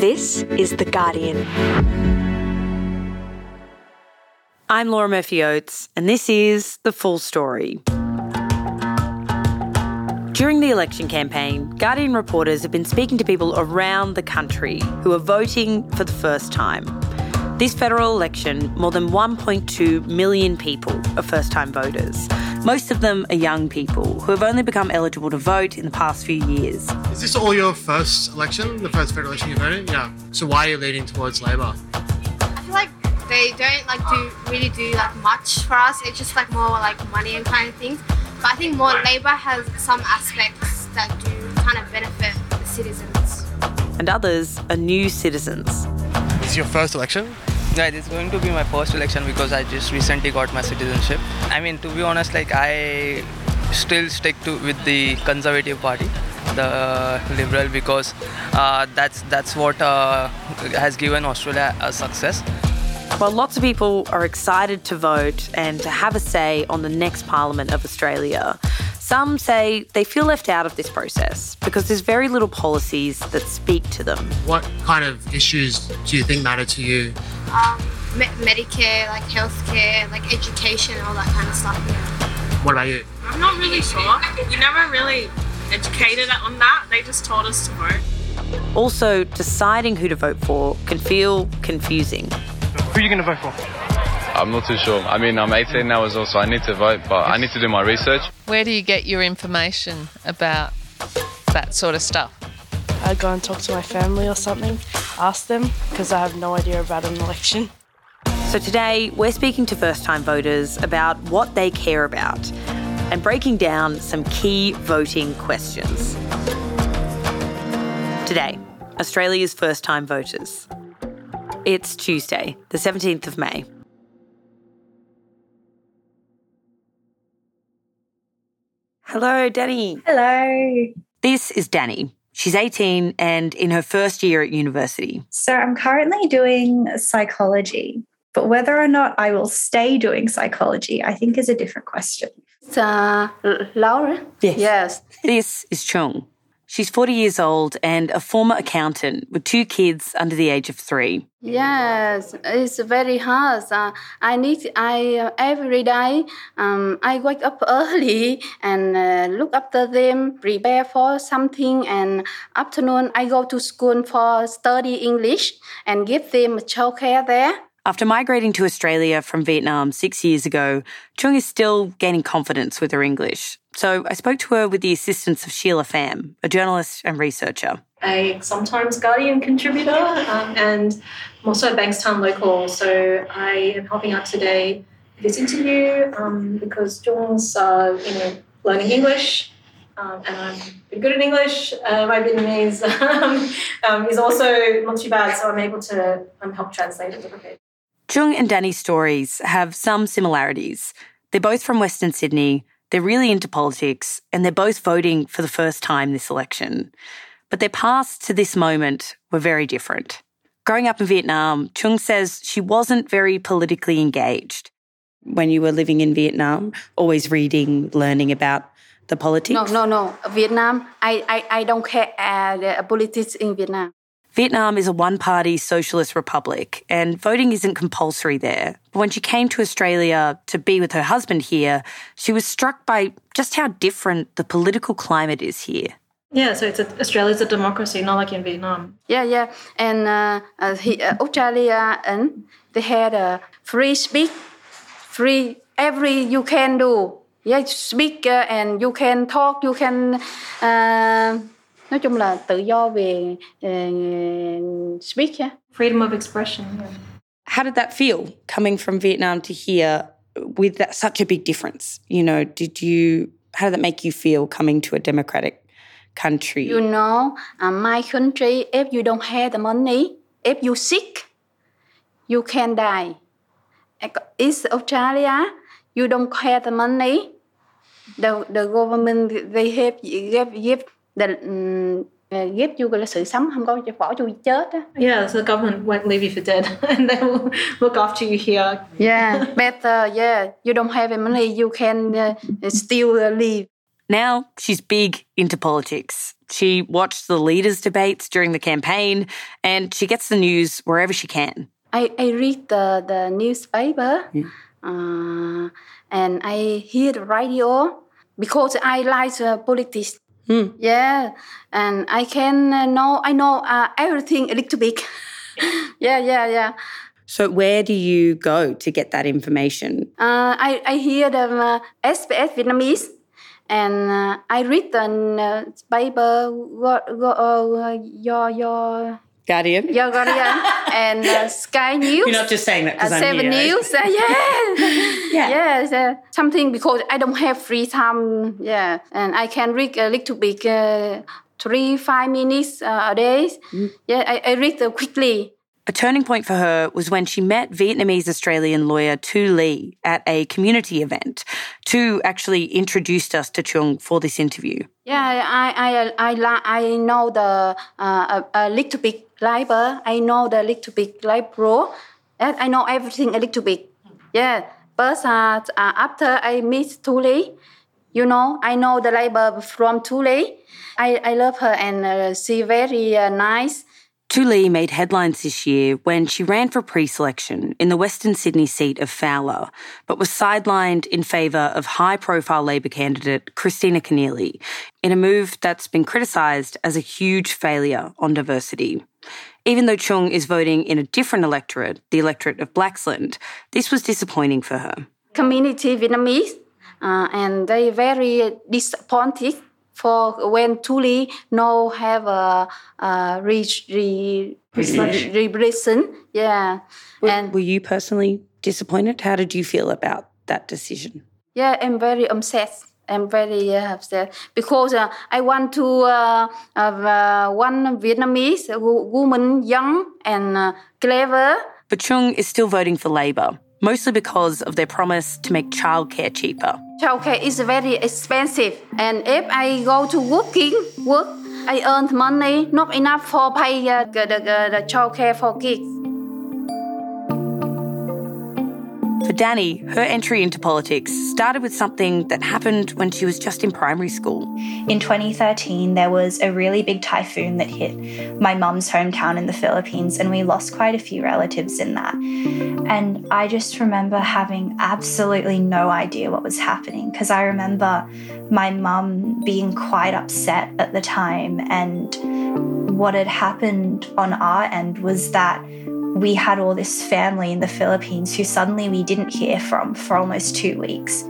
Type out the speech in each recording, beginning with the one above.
This is The Guardian. I'm Laura Murphy Oates, and this is The Full Story. During the election campaign, Guardian reporters have been speaking to people around the country who are voting for the first time. This federal election, more than 1.2 million people are first time voters. Most of them are young people who have only become eligible to vote in the past few years. Is this all your first election, the first federal election you voted? Yeah. So why are you leaning towards Labor? I feel like they don't like do really do like much for us. It's just like more like money and kind of things. But I think more Labor has some aspects that do kind of benefit the citizens. And others are new citizens. This is your first election? Yeah, it's going to be my first election because I just recently got my citizenship. I mean, to be honest, like I still stick to with the Conservative Party, the Liberal, because uh, that's that's what uh, has given Australia a success. While lots of people are excited to vote and to have a say on the next Parliament of Australia, some say they feel left out of this process because there's very little policies that speak to them. What kind of issues do you think matter to you? Um, Medicare, like healthcare, like education, all that kind of stuff. What about you? I'm not really sure. We never really educated on that. They just told us to vote. Also, deciding who to vote for can feel confusing. Who are you going to vote for? I'm not too sure. I mean, I'm 18 now as well, so I need to vote, but I need to do my research. Where do you get your information about that sort of stuff? I go and talk to my family or something, ask them, because I have no idea about an election. So today, we're speaking to first time voters about what they care about and breaking down some key voting questions. Today, Australia's first time voters. It's Tuesday, the 17th of May. Hello, Danny. Hello. This is Danny. She's 18 and in her first year at university. So I'm currently doing psychology, but whether or not I will stay doing psychology, I think is a different question. Uh, Laura? Yes. Yes. This is Chung. She's 40 years old and a former accountant with two kids under the age of three. Yes, it's very hard. Uh, I need I uh, every day. Um, I wake up early and uh, look after them, prepare for something, and afternoon I go to school for study English and give them childcare there. After migrating to Australia from Vietnam six years ago, Chung is still gaining confidence with her English. So I spoke to her with the assistance of Sheila Pham, a journalist and researcher. A sometimes Guardian contributor um, and I'm also a Bankstown local. So I am helping out today with this interview um, because Chung's uh, you know learning English. Um, and I'm pretty good at English. Uh, my Vietnamese um, is also not too bad, so I'm able to um, help translate a little bit. Chung and Danny's stories have some similarities. They're both from Western Sydney, they're really into politics, and they're both voting for the first time this election. But their paths to this moment were very different. Growing up in Vietnam, Chung says she wasn't very politically engaged. When you were living in Vietnam, always reading, learning about the politics? No, no, no. Vietnam, I, I, I don't care uh, the politics in Vietnam. Vietnam is a one party socialist republic and voting isn't compulsory there. But when she came to Australia to be with her husband here, she was struck by just how different the political climate is here. Yeah, so it's a, Australia's a democracy, not like in Vietnam. Yeah, yeah. And uh, uh, he, uh, Australia, and they had a free speech, free every you can do. Yeah, speak uh, and you can talk, you can. Nói chung là tự do về uh, speak yeah. Freedom of expression. Yeah. How did that feel coming from Vietnam to here with that, such a big difference? You know, did you? How did that make you feel coming to a democratic country? You know, uh, my country. If you don't have the money, if you sick, you can die. It's Australia. You don't have the money. The the government they have give give the um, give you là sự sống không có bỏ cho chết á. Yeah, so the government won't leave you for dead and they will look after you here. Yeah, better. Yeah, you don't have money, you can uh, still uh, live. Now she's big into politics. She watched the leaders' debates during the campaign, and she gets the news wherever she can. I, I read the, the newspaper uh, and I hear the radio because I like uh, politics. Yeah, and I can uh, know I know uh, everything a little bit. yeah, yeah, yeah. So, where do you go to get that information? Uh, I, I hear the uh, SBS Vietnamese and uh, I read the uh, paper what, what, uh, your your Guardian. your Guardian and uh, Sky News. You're not just saying that 'cause uh, Seven here. News. Uh, yeah, Yeah. yes, uh, something because I don't have free time. Yeah, and I can read a little bit, uh, three five minutes uh, a day. Mm. Yeah, I, I read uh, quickly. A turning point for her was when she met Vietnamese Australian lawyer Tu Le at a community event. Tu actually introduced us to Chung for this interview. Yeah, I I I I know the uh, a, a little bit labor. I know the little bit labor. I know everything a little bit. Yeah, but uh, uh, after I meet Tu Le, you know, I know the labor from Tu Le. I, I love her and uh, she very uh, nice. Tu Le made headlines this year when she ran for pre-selection in the Western Sydney seat of Fowler, but was sidelined in favour of high-profile Labor candidate Kristina Keneally in a move that's been criticised as a huge failure on diversity. Even though Chung is voting in a different electorate, the electorate of Blaxland, this was disappointing for her. Community Vietnamese, uh, and they very disappointed for when Tu Le no have a, a re, re, Pre-selection. re- Yeah, Were, and were you personally disappointed? How did you feel about that decision? Yeah, I'm very upset. I'm very uh, upset because uh, I want to uh, have uh, one Vietnamese woman, young and uh, clever. But Chung is still voting for Labor, mostly because of their promise to make childcare cheaper. Childcare is very expensive, and if I go to working work, I earn money not enough for pay uh, the, the, the childcare for kids. For Danny, her entry into politics started with something that happened when she was just in primary school. In 2013, there was a really big typhoon that hit my mum's hometown in the Philippines, and we lost quite a few relatives in that. And I just remember having absolutely no idea what was happening because I remember my mum being quite upset at the time. And what had happened on our end was that we had all this family in the Philippines who suddenly we didn't hear from for almost two weeks.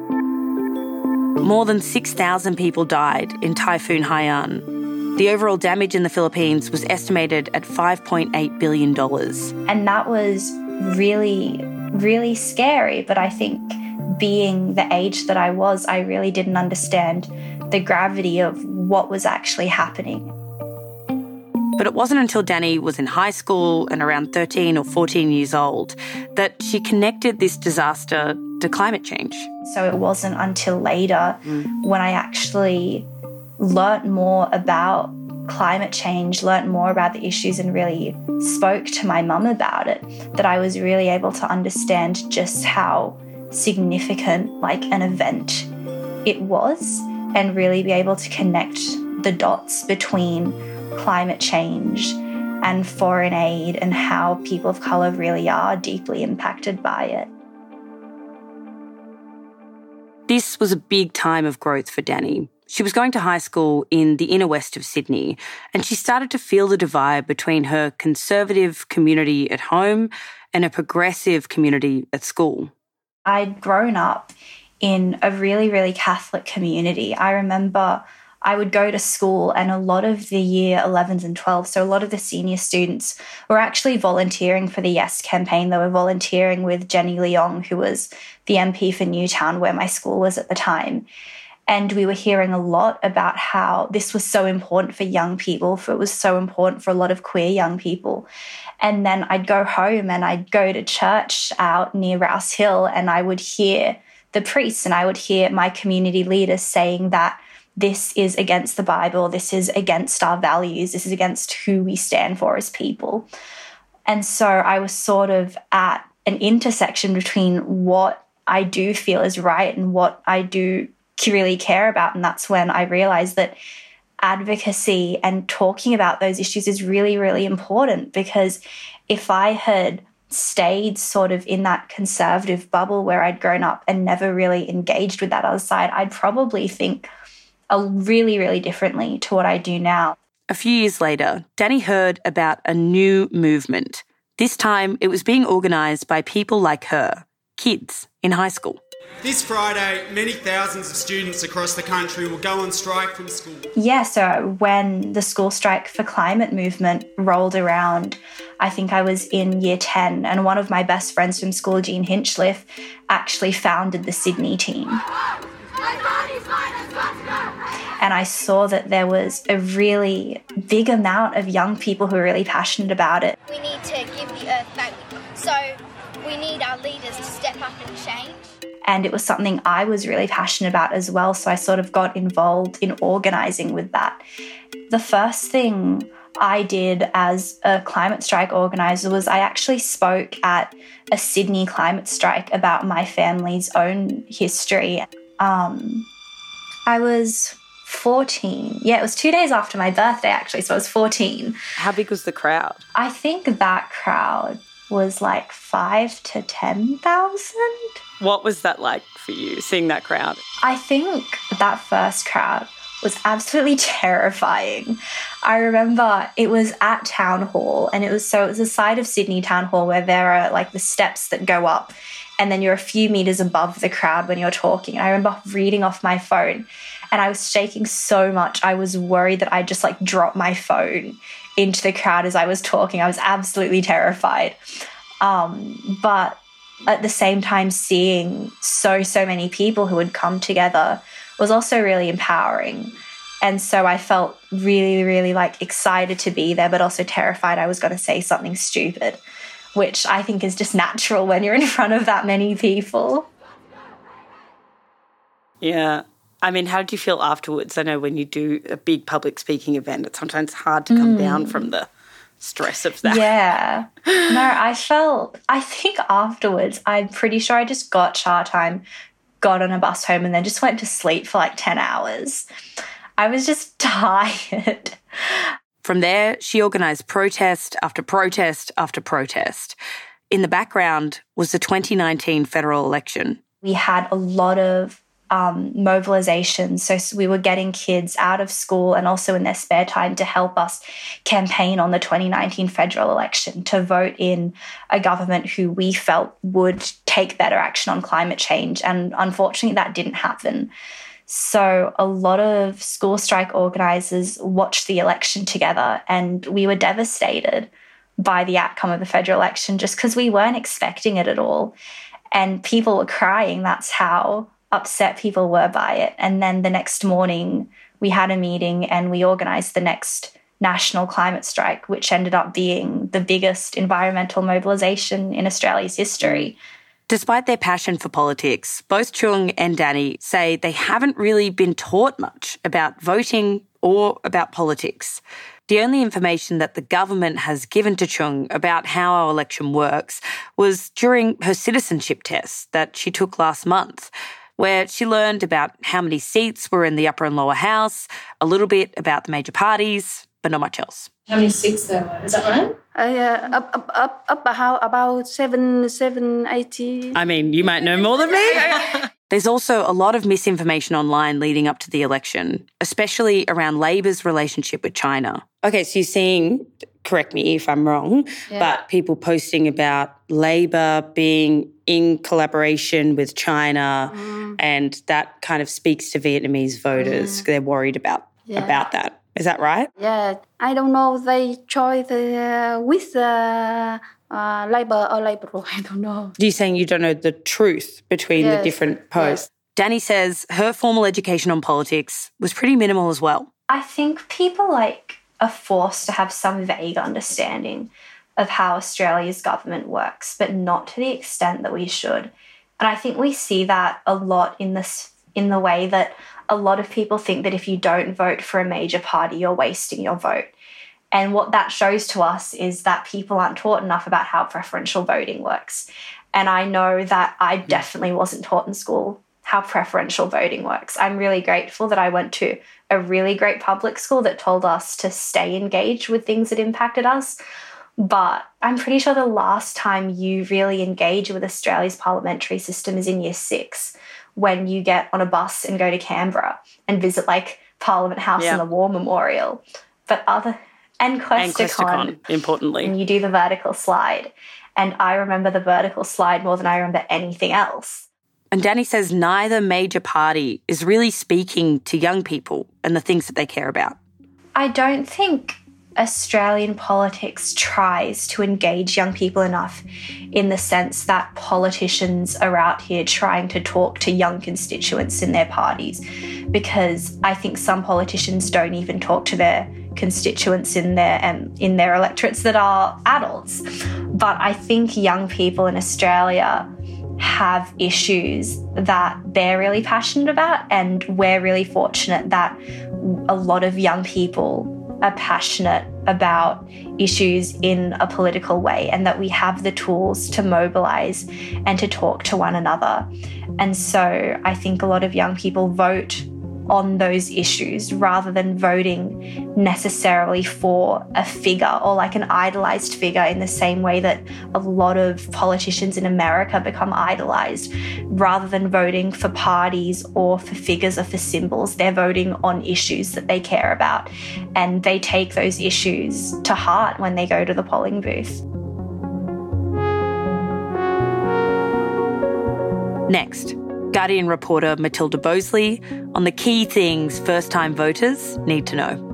More than 6,000 people died in Typhoon Haiyan. The overall damage in the Philippines was estimated at $5.8 billion. And that was really, really scary. But I think being the age that I was, I really didn't understand the gravity of what was actually happening. But it wasn't until Danny was in high school and around 13 or 14 years old that she connected this disaster to climate change. So it wasn't until later when I actually learnt more about climate change, learnt more about the issues, and really spoke to my mum about it that I was really able to understand just how significant like an event it was and really be able to connect the dots between climate change and foreign aid and how people of colour really are deeply impacted by it. This was a big time of growth for Danny. She was going to high school in the inner west of Sydney, and she started to feel the divide between her conservative community at home and a progressive community at school. I'd grown up in a really, really Catholic community. I remember I would go to school, and a lot of the year 11s and 12s, so a lot of the senior students were actually volunteering for the Yes campaign. They were volunteering with Jenny Leong, who was the MP for Newtown, where my school was at the time. And we were hearing a lot about how this was so important for young people, for it was so important for a lot of queer young people. And then I'd go home and I'd go to church out near Rouse Hill and I would hear the priests and I would hear my community leaders saying that this is against the Bible, this is against our values, this is against who we stand for as people. And so I was sort of at an intersection between what I do feel is right and what I do really care about. And that's when I realized that advocacy and talking about those issues is really, really important because if I had stayed sort of in that conservative bubble where I'd grown up and never really engaged with that other side, I'd probably think really, really differently to what I do now. A few years later, Danny heard about a new movement. This time, it was being organised by people like her, kids in high school. This Friday, many thousands of students across the country will go on strike from school. Yeah, so when the school strike for climate movement rolled around, I think I was in year 10, and one of my best friends from school, Jean Hinchliffe, actually founded the Sydney team. And I saw that there was a really big amount of young people who are really passionate about it. We need to give the earth back. So we need our leaders to step up and change. And it was something I was really passionate about as well. So I sort of got involved in organising with that. The first thing I did as a climate strike organiser was I actually spoke at a Sydney climate strike about my family's own history. Um, I was 14. Yeah, it was two days after my birthday, actually. So I was 14. How big was the crowd? I think that crowd was like five to 10,000. What was that like for you, seeing that crowd? I think that first crowd was absolutely terrifying. I remember it was at town hall and it was so it was the side of Sydney town hall where there are like the steps that go up and then you're a few meters above the crowd when you're talking. And I remember reading off my phone and I was shaking so much. I was worried that I just like dropped my phone into the crowd as I was talking. I was absolutely terrified. Um, but at the same time, seeing so, so many people who had come together was also really empowering. And so I felt really, really like excited to be there, but also terrified I was going to say something stupid, which I think is just natural when you're in front of that many people. Yeah. I mean, how did you feel afterwards? I know when you do a big public speaking event, it's sometimes hard to come mm. down from the stress of that. Yeah. No, I felt, I think afterwards, I'm pretty sure I just got char time, got on a bus home, and then just went to sleep for like 10 hours. I was just tired. From there, she organised protest after protest after protest. In the background was the 2019 federal election. We had a lot of um, mobilization. So we were getting kids out of school and also in their spare time to help us campaign on the 2019 federal election to vote in a government who we felt would take better action on climate change. And unfortunately, that didn't happen. So a lot of school strike organizers watched the election together and we were devastated by the outcome of the federal election just because we weren't expecting it at all. And people were crying. That's how upset people were by it. And then the next morning, we had a meeting and we organized the next national climate strike, which ended up being the biggest environmental mobilization in Australia's history. Despite their passion for politics, both Chung and Danny say they haven't really been taught much about voting or about politics. The only information that the government has given to Chung about how our election works was during her citizenship test that she took last month where she learned about how many seats were in the upper and lower house, a little bit about the major parties, but not much else. How many seats there were? Is that right? Uh, up, up, up, up about, about seven, seven, eighty. I mean, you might know more than me. There's also a lot of misinformation online leading up to the election, especially around Labor's relationship with China. Okay, so you're seeing, correct me if I'm wrong, yeah. but people posting about Labor being in collaboration with China, mm. and that kind of speaks to Vietnamese voters. Mm. They're worried about yeah. about that. Is that right? Yeah, I don't know. They try the uh, with uh, uh, labor or liberal. I don't know. You're you saying you don't know the truth between yes. the different posts? Yes. Danny says her formal education on politics was pretty minimal as well. I think people like are forced to have some vague understanding of how Australia's government works, but not to the extent that we should. And I think we see that a lot in this in the way that a lot of people think that if you don't vote for a major party, you're wasting your vote. And what that shows to us is that people aren't taught enough about how preferential voting works. And I know that I definitely wasn't taught in school how preferential voting works. I'm really grateful that I went to a really great public school that told us to stay engaged with things that impacted us. But I'm pretty sure the last time you really engage with Australia's parliamentary system is in year six, when you get on a bus and go to Canberra and visit like Parliament House Yeah. and the War Memorial. But other and Questacon, And Questacon, importantly. and you do the vertical slide. And I remember the vertical slide more than I remember anything else. And Danny says neither major party is really speaking to young people and the things that they care about. I don't think Australian politics tries to engage young people enough in the sense that politicians are out here trying to talk to young constituents in their parties. Because I think some politicians don't even talk to their constituents in their um, in their electorates that are adults. But I think young people in Australia have issues that they're really passionate about, and we're really fortunate that a lot of young people are passionate about issues in a political way and that we have the tools to mobilize and to talk to one another. And so I think a lot of young people vote on those issues rather than voting necessarily for a figure or like an idolized figure in the same way that a lot of politicians in America become idolized. Rather than voting for parties or for figures or for symbols, they're voting on issues that they care about. And they take those issues to heart when they go to the polling booth. Next, Guardian reporter Matilda Bosley on the key things first time voters need to know.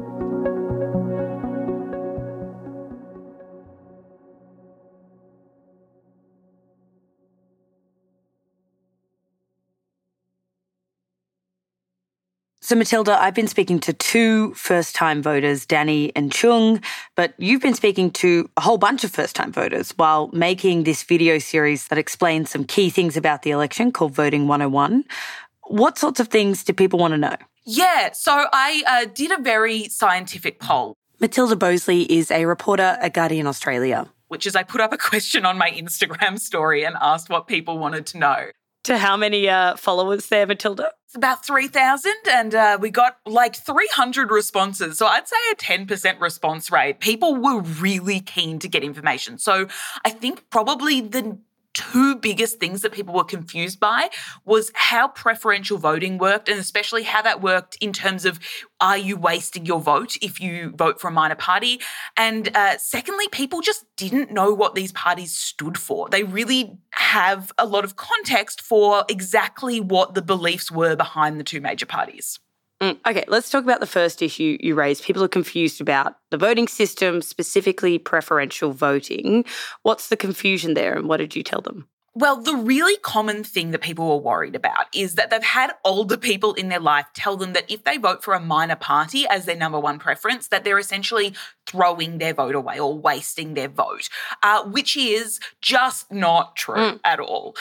So, Matilda, I've been speaking to two first time voters, Danny and Chung, but you've been speaking to a whole bunch of first time voters while making this video series that explains some key things about the election called Voting 101. What sorts of things do people want to know? Yeah, so I uh, did a very scientific poll, Matilda Bosley is a reporter at Guardian Australia. which is I put up a question on my Instagram story and asked what people wanted to know. To how many uh, followers there, Matilda? It's about 3,000 and uh, we got like 300 responses. So I'd say a 10% response rate. People were really keen to get information. So I think probably the two biggest things that people were confused by was how preferential voting worked and especially how that worked in terms of are you wasting your vote if you vote for a minor party? And uh, secondly people just didn't know what these parties stood for. They really have a lot of context for exactly what the beliefs were behind the two major parties okay, let's talk about the first issue you raised. People are confused about the voting system, specifically preferential voting. What's the confusion there, and what did you tell them? Well, the really common thing that people were worried about is that they've had older people in their life tell them that if they vote for a minor party as their number one preference, that they're essentially throwing their vote away or wasting their vote, uh, which is just not true at all.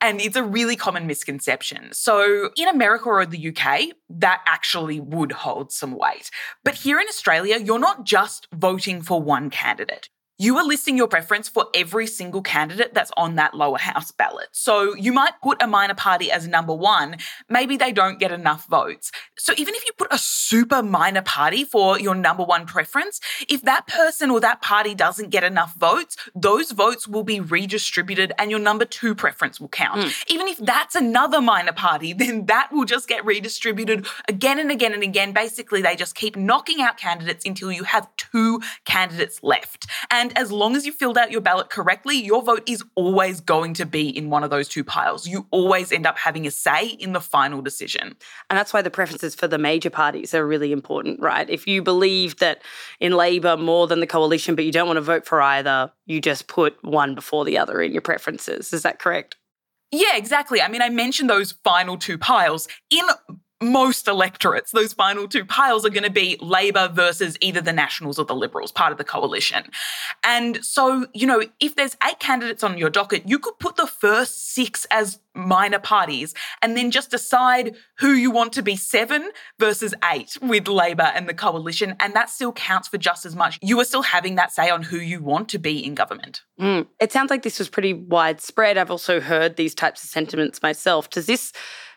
And it's a really common misconception. So, in America or the UK, that actually would hold some weight. But here in Australia, you're not just voting for one candidate. You are listing your preference for every single candidate that's on that lower house ballot. So you might put a minor party as number one, maybe they don't get enough votes. So even if you put a super minor party for your number one preference, if that person or that party doesn't get enough votes, those votes will be redistributed and your number two preference will count. Mm. Even if that's another minor party, then that will just get redistributed again and again and again. Basically, they just keep knocking out candidates until you have two candidates left. And as long as you filled out your ballot correctly, your vote is always going to be in one of those two piles. You always end up having a say in the final decision. And that's why the preferences for the major parties are really important, right? If you believe that in Labor more than the coalition, but you don't want to vote for either, you just put one before the other in your preferences. Is that correct? Yeah, exactly. I mean, I mentioned those final two piles. In most electorates, those final two piles are going to be Labor versus either the Nationals or the Liberals, part of the coalition. And so, you know, if there's eight candidates on your docket, you could put the first six as minor parties and then just decide who you want to be seven versus eight with Labor and the coalition. And that still counts for just as much. You are still having that say on who you want to be in government. Mm. It sounds like this was pretty widespread. I've also heard these types of sentiments myself. Does this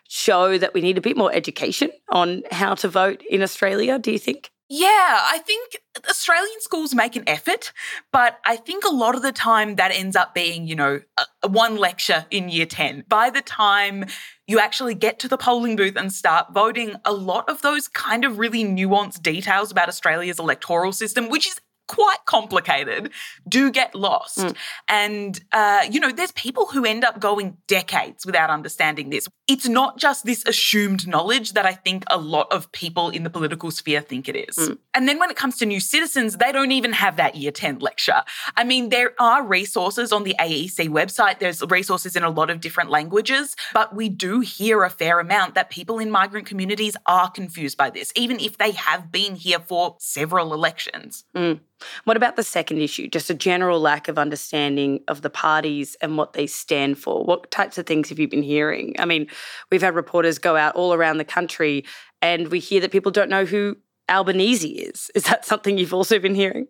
show that we need a bit more education on how to vote in Australia, do you think? Yeah, I think Australian schools make an effort, but I think a lot of the time that ends up being, you know, one lecture in year 10. By the time you actually get to the polling booth and start voting, a lot of those kind of really nuanced details about Australia's electoral system, which is quite complicated do get lost. Mm. And, uh, you know, there's people who end up going decades without understanding this. It's not just this assumed knowledge that I think a lot of people in the political sphere think it is. Mm. And then when it comes to new citizens, they don't even have that year 10 lecture. I mean, there are resources on the AEC website, there's resources in a lot of different languages, but we do hear a fair amount that people in migrant communities are confused by this, even if they have been here for several elections. Mm. What about the second issue? Just a general lack of understanding of the parties and what they stand for. What types of things have you been hearing? I mean, we've had reporters go out all around the country and we hear that people don't know who Albanese is. Is that something you've also been hearing?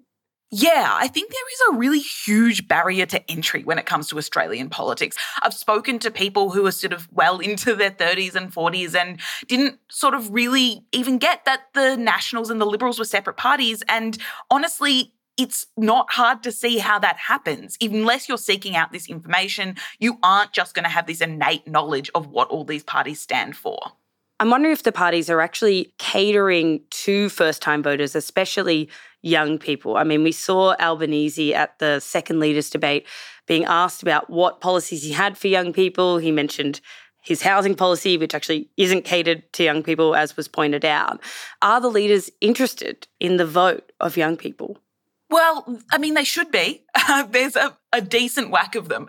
Yeah, I think there is a really huge barrier to entry when it comes to Australian politics. I've spoken to people who are sort of well into their 30s and 40s and didn't sort of really even get that the Nationals and the Liberals were separate parties. And honestly, it's not hard to see how that happens. Unless you're seeking out this information, you aren't just going to have this innate knowledge of what all these parties stand for. I'm wondering if the parties are actually catering to first time voters, especially young people. I mean, we saw Albanese at the second leaders debate being asked about what policies he had for young people. He mentioned his housing policy, which actually isn't catered to young people, as was pointed out. Are the leaders interested in the vote of young people? Well, I mean, they should be. There's a, a decent whack of them.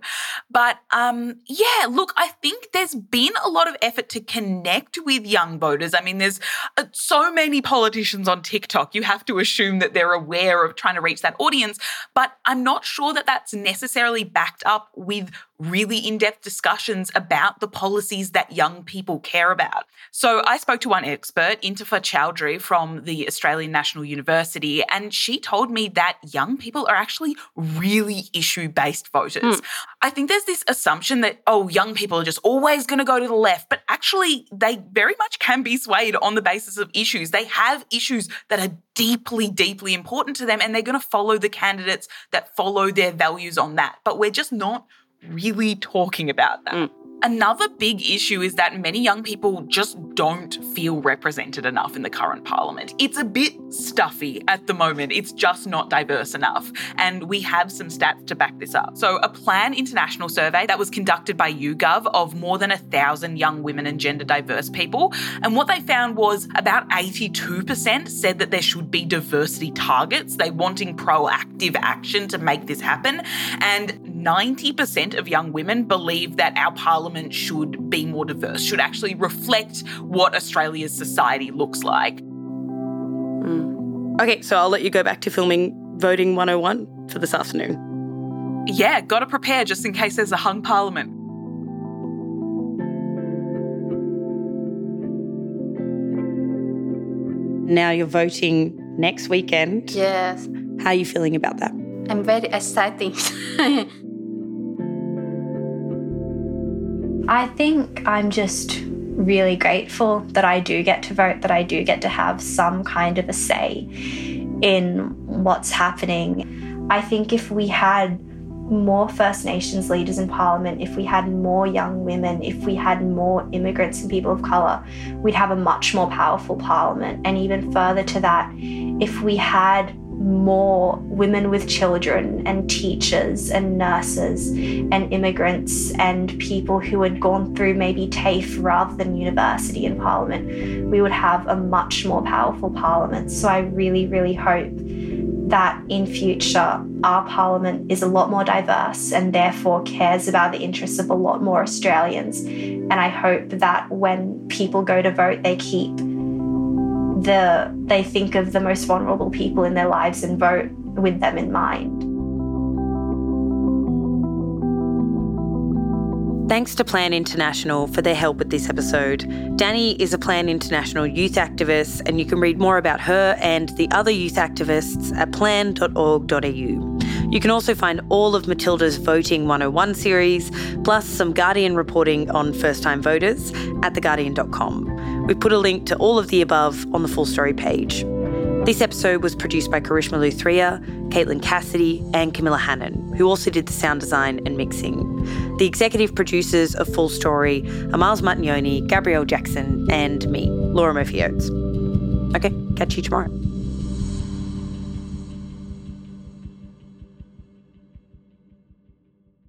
But um, yeah, look, I think there's been a lot of effort to connect with young voters. I mean, there's uh, so many politicians on TikTok. You have to assume that they're aware of trying to reach that audience. But I'm not sure that that's necessarily backed up with really in depth discussions about the policies that young people care about. So I spoke to one expert, Intifar Chowdhury from the Australian National University, and she told me that young people are actually really issue based voters. Mm. I think there's this assumption that, oh, young people are just always going to go to the left, but actually, they very much can be swayed on the basis of issues. They have issues that are deeply, deeply important to them, and they're going to follow the candidates that follow their values on that. But we're just not really talking about that. Mm. Another big issue is that many young people just don't feel represented enough in the current parliament. It's a bit stuffy at the moment. It's just not diverse enough. And we have some stats to back this up. So, a Plan International survey that was conducted by YouGov of more than a thousand young women and gender diverse people. And what they found was about 82% said that there should be diversity targets. They wanting proactive action to make this happen. And 90% of young women believe that our parliament should be more diverse, should actually reflect what Australia's society looks like. Mm. Okay, so I'll let you go back to filming Voting 101 for this afternoon. Yeah, gotta prepare just in case there's a hung parliament. Now you're voting next weekend. Yes. How are you feeling about that? I'm very excited. I think I'm just really grateful that I do get to vote, that I do get to have some kind of a say in what's happening. I think if we had more First Nations leaders in Parliament, if we had more young women, if we had more immigrants and people of colour, we'd have a much more powerful Parliament. And even further to that, if we had more women with children and teachers and nurses and immigrants and people who had gone through maybe TAFE rather than university in Parliament, we would have a much more powerful Parliament. So I really, really hope that in future our Parliament is a lot more diverse and therefore cares about the interests of a lot more Australians. And I hope that when people go to vote, they keep the they think of the most vulnerable people in their lives and vote with them in mind. Thanks to Plan International for their help with this episode. Danny is a Plan International youth activist, and you can read more about her and the other youth activists at plan.org.au. You can also find all of Matilda's Voting 101 series, plus some Guardian reporting on first time voters at theguardian.com. We've put a link to all of the above on the full story page. This episode was produced by Karishma Luthria, Caitlin Cassidy, and Camilla Hannon, who also did the sound design and mixing. The executive producers of Full Story are Miles Martignoni, Gabrielle Jackson, and me, Laura Murphy Oates. Okay, catch you tomorrow.